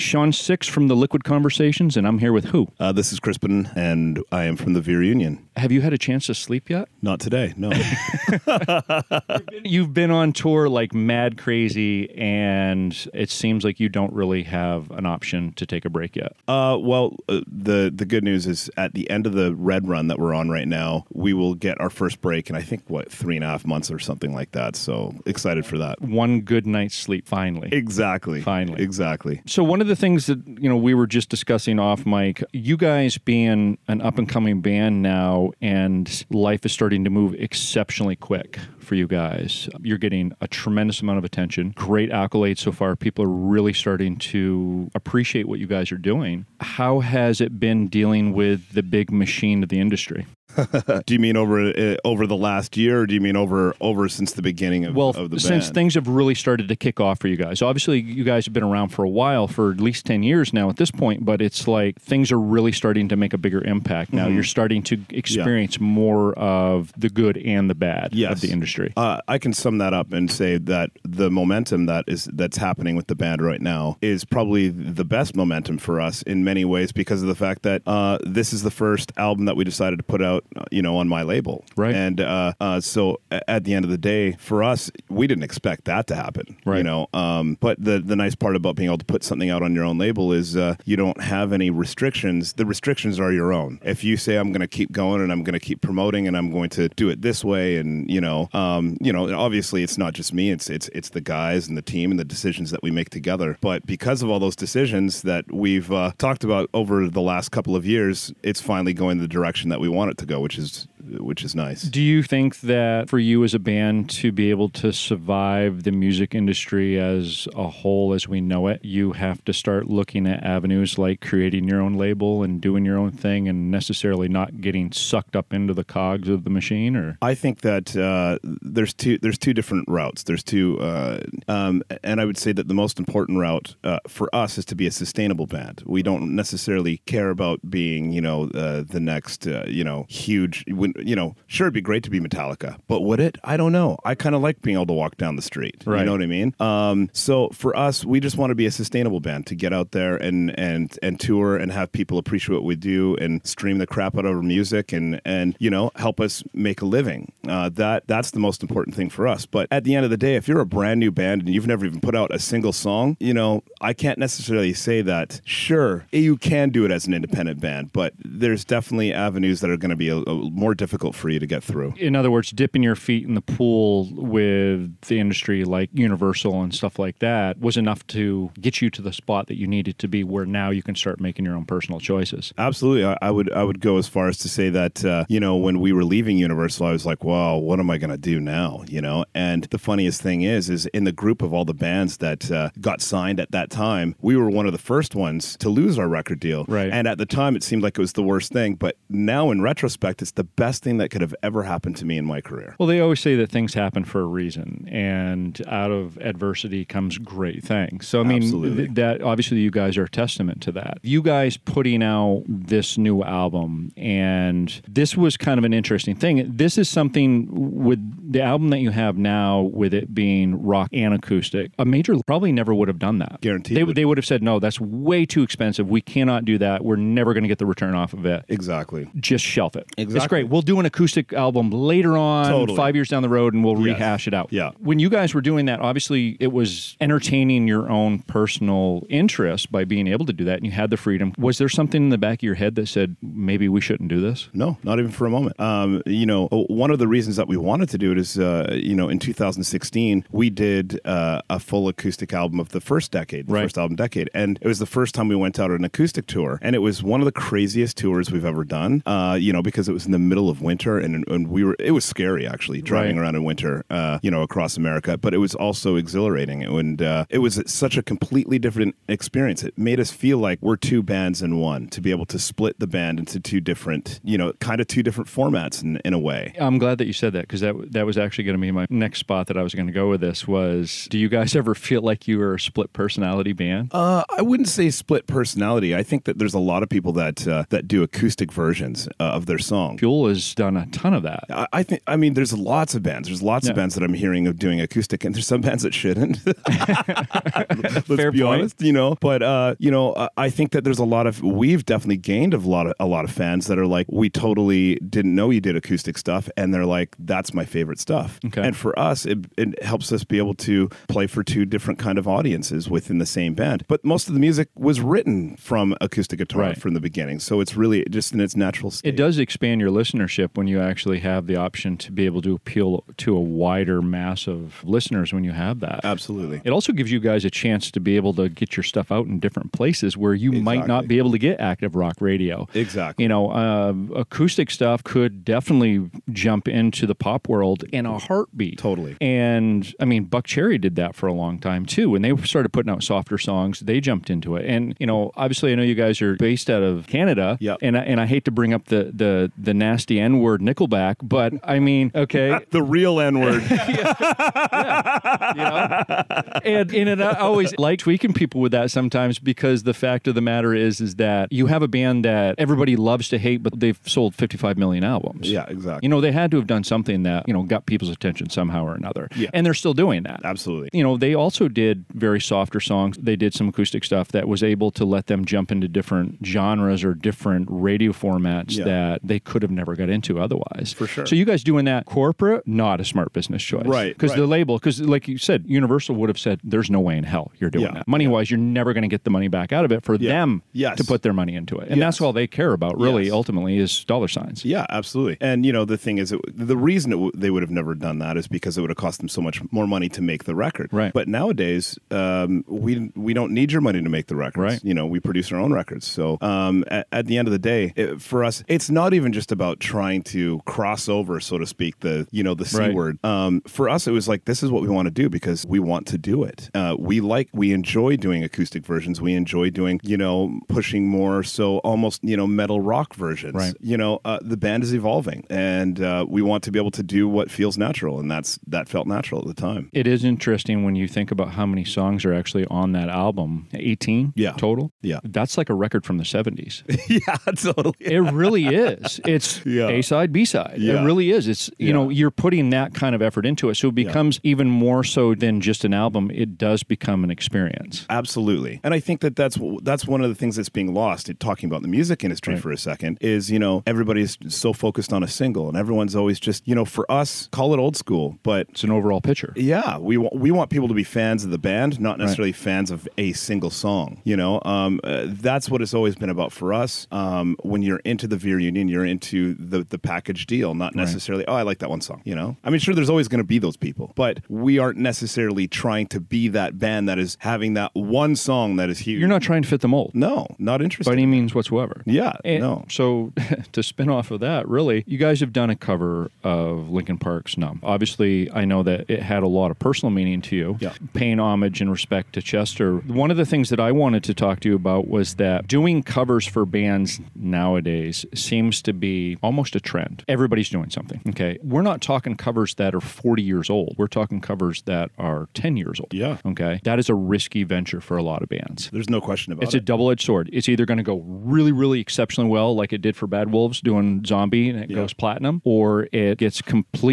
Shawn SixX from the Liquid Conversations, and I'm here with who? Uh, this is Crispin, and I am from the Veer Union. Have you had a chance to sleep yet? Not today, no. You've been on tour like mad crazy, and it seems like you don't really have an option to take a break yet. uh, well, uh, the the good news is at the end of the red run that we're on right now, we will get our first break in I think what three and a half months or something like that. So excited for that. One good night's sleep, finally. Exactly. Finally. Exactly. So one of the things that you know we were just discussing off mic, you guys being an up and coming band now, and life is starting to move exceptionally quick for you guys. You're getting a tremendous amount of attention, great accolades so far. People are really starting to appreciate what you guys are doing. How has it been dealing with the big machine of the industry? do you mean over uh, over the last year, or do you mean over over since the beginning of, Well, of the since band? things have really started to kick off for you guys, obviously you guys have been around for a while, for at least ten years now at this point. But it's like things are really starting to make a bigger impact now. You're starting to experience more of the good and the bad Yes. of the industry. Uh, I can sum that up and say that the momentum that is that's happening with the band right now is probably the best momentum for us in many ways because of the fact that uh, this is the first album that we decided to put out, you know, on my label. Right. And uh, uh, so at the end of the day, for us, we didn't expect that to happen. Right. You know, um, but the the nice part about being able to put something out on your own label is uh, you don't have any restrictions. The restrictions are your own. If you say I'm going to keep going and I'm going to keep promoting and I'm going to do it this way, and you know, um, you know, obviously it's not just me. It's it's it's the guys and the team and the decisions that we make together. But because of all those decisions that we've uh, talked about over the last couple of years, it's finally going the direction that we want it to go, which is which is nice. Do you think that for you as a band to be able to survive the music industry as a whole as we know it, you have to start looking at avenues like creating your own label and doing your own thing and necessarily not getting sucked up into the cogs of the machine or I think that uh, there's two there's two different routes. There's two, uh, um, and I would say that the most important route uh, for us is to be a sustainable band. We don't necessarily care about being, you know, uh, the next, uh, you know, huge. You know, sure, it'd be great to be Metallica, but would it? I don't know. I kind of like being able to walk down the street. Right. You know what I mean? Um, so for us, we just want to be a sustainable band to get out there and and and tour and have people appreciate what we do and stream the crap out of our music and and you know help us make a living. Uh, that that's the most important thing for us. But at the end of the day, if you're a brand new band and you've never even put out a single song, you know I can't necessarily say that. Sure, you can do it as an independent band, but there's definitely avenues that are going to be a, a more difficult for you to get through. in other words, dipping your feet in the pool with the industry like Universal and stuff like that was enough to get you to the spot that you needed to be where now you can start making your own personal choices. Absolutely, I, I would I would go as far as to say that uh, you know when we were leaving Universal, I was like, "Wow, what am I going to do now?" You know. And the funniest thing is, is in the group of all the bands that uh, got signed at that time, we were one of the first ones to lose our record deal. Right. And at the time, it seemed like it was the worst thing, but now in retrospect, it's the best thing that could have ever happened to me in my career. Well, they always say that things happen for a reason, and out of adversity comes great things. So, I mean, th- that obviously you guys are a testament to that. You guys putting out this new album, and this was kind of an interesting thing. This is something with the album that you have now, with it being rock and acoustic. A major probably never would have done that. Guaranteed They, would- they would have said, no, that's way too expensive. We cannot do that. We're never going to get the return off of it Exactly. just shelf it. It's great. We'll do an acoustic album later on, Totally. five years down the road, and we'll Yes. rehash it out. Yeah. When you guys were doing that, obviously it was entertaining your own personal interest by being able to do that, and you had the freedom. Was there something in the back of your head that said maybe we shouldn't do this? No, not even for a moment. Um, you know, one of the reasons that we wanted to do it is, uh, you know, in 2016 we did uh, a full acoustic album of the first decade, the Right. first album decade, and it was the first time we went out on an acoustic tour, and it was one of the craziest tours we've ever done. Uh, you know, because it was in the middle of winter, and, and we were it was scary actually driving Right. around in winter, uh, you know, across America, but it was also exhilarating, and uh, it was such a completely different experience. It made us feel like we're two bands in one to be able to split the band into two different, you know, kind of two different formats in, in a way. I'm glad that you said that because that that was actually going to be my next spot that I was going to go with this was do you guys ever feel like you are a split personality band? Uh, I wouldn't say split personality. I think that there's a lot of people that uh, that do acoustic versions uh, of their song. Fuel has done a ton of that. I, I think. I mean, there's lots of bands. There's lots Yeah. of bands that I'm hearing of doing acoustic, and there's some bands that shouldn't. Let's Fair be point. honest, you know. But uh, you know, I think that there's a lot of we've definitely gained a lot of a lot of fans that are like, we totally didn't know you did acoustic stuff, and they're like, that's my favorite stuff. Okay. And for us, it, it helps us be able to play for two different kind of audiences within the same band. But most of the music was written from acoustic guitar Right. from the beginning, so it's really just in its natural state. It does expand your listenership when you actually have the option to be able to appeal to a wider mass of listeners when you have that. Absolutely. It also gives you guys a chance to be able to get your stuff out in different places where you might not be able to get active rock radio. Exactly. You know, uh, acoustic stuff could definitely jump into the pop world in a heartbeat. Totally. And I mean, Buckcherry did that for a long time too. When they started putting out softer songs, they jumped into it. And you know, obviously, I know you guys are based out of Canada. Yep. And I, and I hate to bring up the the the nasty N word Nickelback, but I mean, okay. the real N word. you know? and and it, I always like tweaking people with that sometimes because the fact of the matter is is that you have a band that everybody loves to hate, but they've sold 55 million albums. yeah, exactly. You know, they had to have done something that, you know, got people's attention somehow or another. Yeah. And they're still doing that. Absolutely. You know, they also did very softer songs. They did some acoustic stuff that was able to let them jump into different genres or different radio formats Yeah. that they could have never got into otherwise. For sure. So you guys doing that corporate, not a smart business choice. Right, Because the label, because like you said, Universal would have said, there's no way in hell you're doing Yeah, that. Money wise, you're never going to get the money back out of it for them Yes. to put their money into it. And that's all they care about, really, Yes. ultimately, is dollar signs. Yeah, absolutely. And you know, the thing is, it, the reason it w- they would have never done that is because it would have cost them so much more money to make the record. Right. But nowadays, um, we we don't need your money to make the records. Right. You know, we produce our own records. So um, at, at the end of the day, it, for us, it's not even just about trying to cross over, so to speak, the you know the c Right. word. Um, for us, it was like this is what we want to do because we want to do it. Uh, we like we enjoy doing acoustic versions. We enjoy doing you know pushing more so almost you know metal rock versions. Right. You know, uh, the band is evolving, and uh, we want to be able to do what feels natural, and that's that felt natural at the time. It is interesting when you think about how many songs are actually on that album 18 Yeah. total. Yeah. That's like a record from the 70s. yeah, totally. It really is. It's Yeah. A side, B side. Yeah. It really is. It's, you Yeah. know, you're putting that kind of effort into it. So it becomes even more so than just an album. It does become an experience. Absolutely, and I think that that's that's one of the things that's being lost. It, talking about the music industry Right. for a second is you know everybody's so focused on a single, and everyone's always just you know for us call it old school, but It's an overall picture. Yeah, we wa- we want people to be fans of the band, not necessarily fans of a single song. You know, um, uh, that's what it's always been about for us. Um, when you're into the Veer Union, you're into the the package deal, not necessarily. Oh, I like that one song. You know, I mean, sure, there's always going to be those people, but we aren't necessarily trying to be that band that is having that one song that is huge. You're not trying to fit the mold. No, not interested. by any means whatsoever. Yeah, And no. So to spin off of that, really, you guys have done a cover of Linkin Park's "Numb." Obviously, I know that it had a lot of personal meaning to you. Yeah. Paying homage and respect to Chester. One of the things that I wanted to talk to you about was that doing covers for bands nowadays seems to be almost a trend. Everybody's doing something. Okay, we're not talking covers that are 40 years old. We're talking covers that are 10 years old. Yeah. Okay, that is a risky venture for a lot of bands. There's no question about it. It's a double edged sword. It's either going to go really, really exceptionally well, like it did for Bad Wolves doing Zombie and it Yeah. goes platinum, or it gets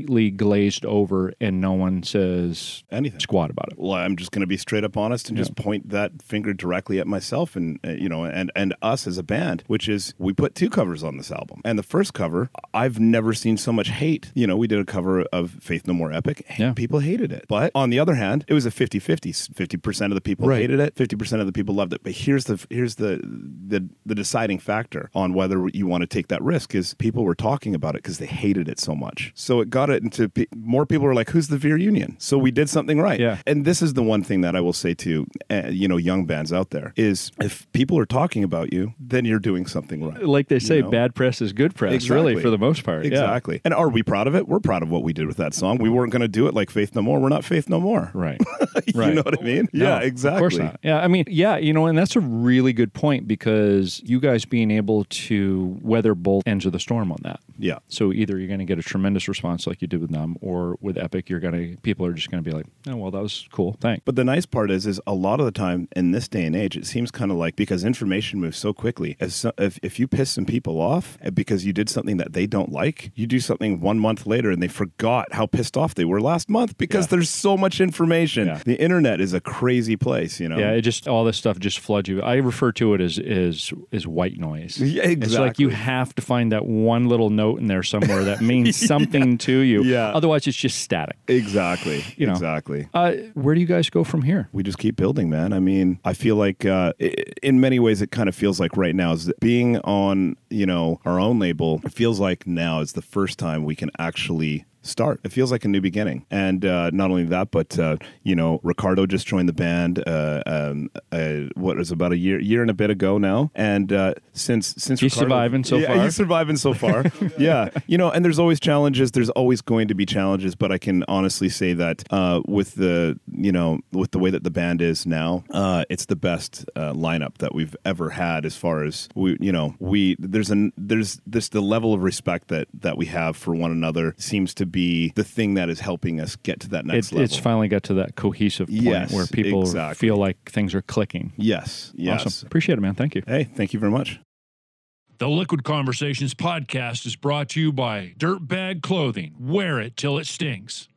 completely glazed over and no one says Anything. squat about it. well, I'm just going to be straight up honest and just point that finger directly at myself and uh, you know and and us as a band, which is we put two covers on this album. And the first cover, I've never seen so much hate. You know, we did a cover of Faith No More Epic. Yeah. People hated it. But on the other hand, it was a 50-50. 50% of the people Right. hated it, 50% of the people loved it. But here's the here's the the the deciding factor on whether you want to take that risk is people were talking about it because they hated it so much. So it got it into pe- more people are like, "Who's the Veer Union?" So we did something right. Yeah. And this is the one thing that I will say to uh, you know young bands out there is if people are talking about you, then you're doing something right. Like they say, know? bad press is good press, really, for the most part. Yeah. Exactly. And are we proud of it? We're proud of what we did with that song. We weren't going to do it like Faith No More. We're not Faith No More. Right. you Right. know what I mean? No, yeah, exactly. Of course not. Yeah, I mean, yeah, you know, and that's a really good point because you guys being able to weather both ends of the storm on that. Yeah. So either you're going to get a tremendous response like you did with them, or with Epic, you're going to people are just going to be like, oh well, that was cool, thanks. But the nice part is, is a lot of the time in this day and age, it seems kind of like because information moves so quickly. If, so, if if you piss some people off eh, because you did something that they don't like, you do something one month later and they forgot how pissed off they were last month because Yeah. there's so much information. Yeah. The internet is a crazy place, you know. Yeah, it just all this stuff just floods you. I refer to it as is is white noise. Yeah, It's like you have to find that one little note in there somewhere that means something to you. Yeah. Otherwise, it's just static. Exactly. You know. Exactly. Uh, where do you guys go from here? we just keep building, man. I mean, I feel like uh, i- in many ways, it kind of feels like right now is that being on, you know, our own label. It feels like now is the first time we can actually start. It feels like a new beginning, and uh, not only that, but uh, you know, Ricardo just joined the band. Uh, um, uh, what was about a year, year and a bit ago now, and uh, since since He's Ricardo- surviving so yeah, far. He's surviving so far. yeah, you know, and there's always challenges. There's always going to be challenges, but I can honestly say that uh, with the you know with the way that the band is now, uh, it's the best uh, lineup that we've ever had. As far as we, you know, we there's an there's this the level of respect that that we have for one another seems to be the thing that is helping us get to that next It, level. it's finally got to that cohesive point Yes, where people exactly. feel like things are clicking. yes, yes. Awesome. Appreciate it, man. Thank you. Hey, thank you very much. The Liquid Conversations podcast is brought to you by Dirtbag Clothing. Wear it till it stings.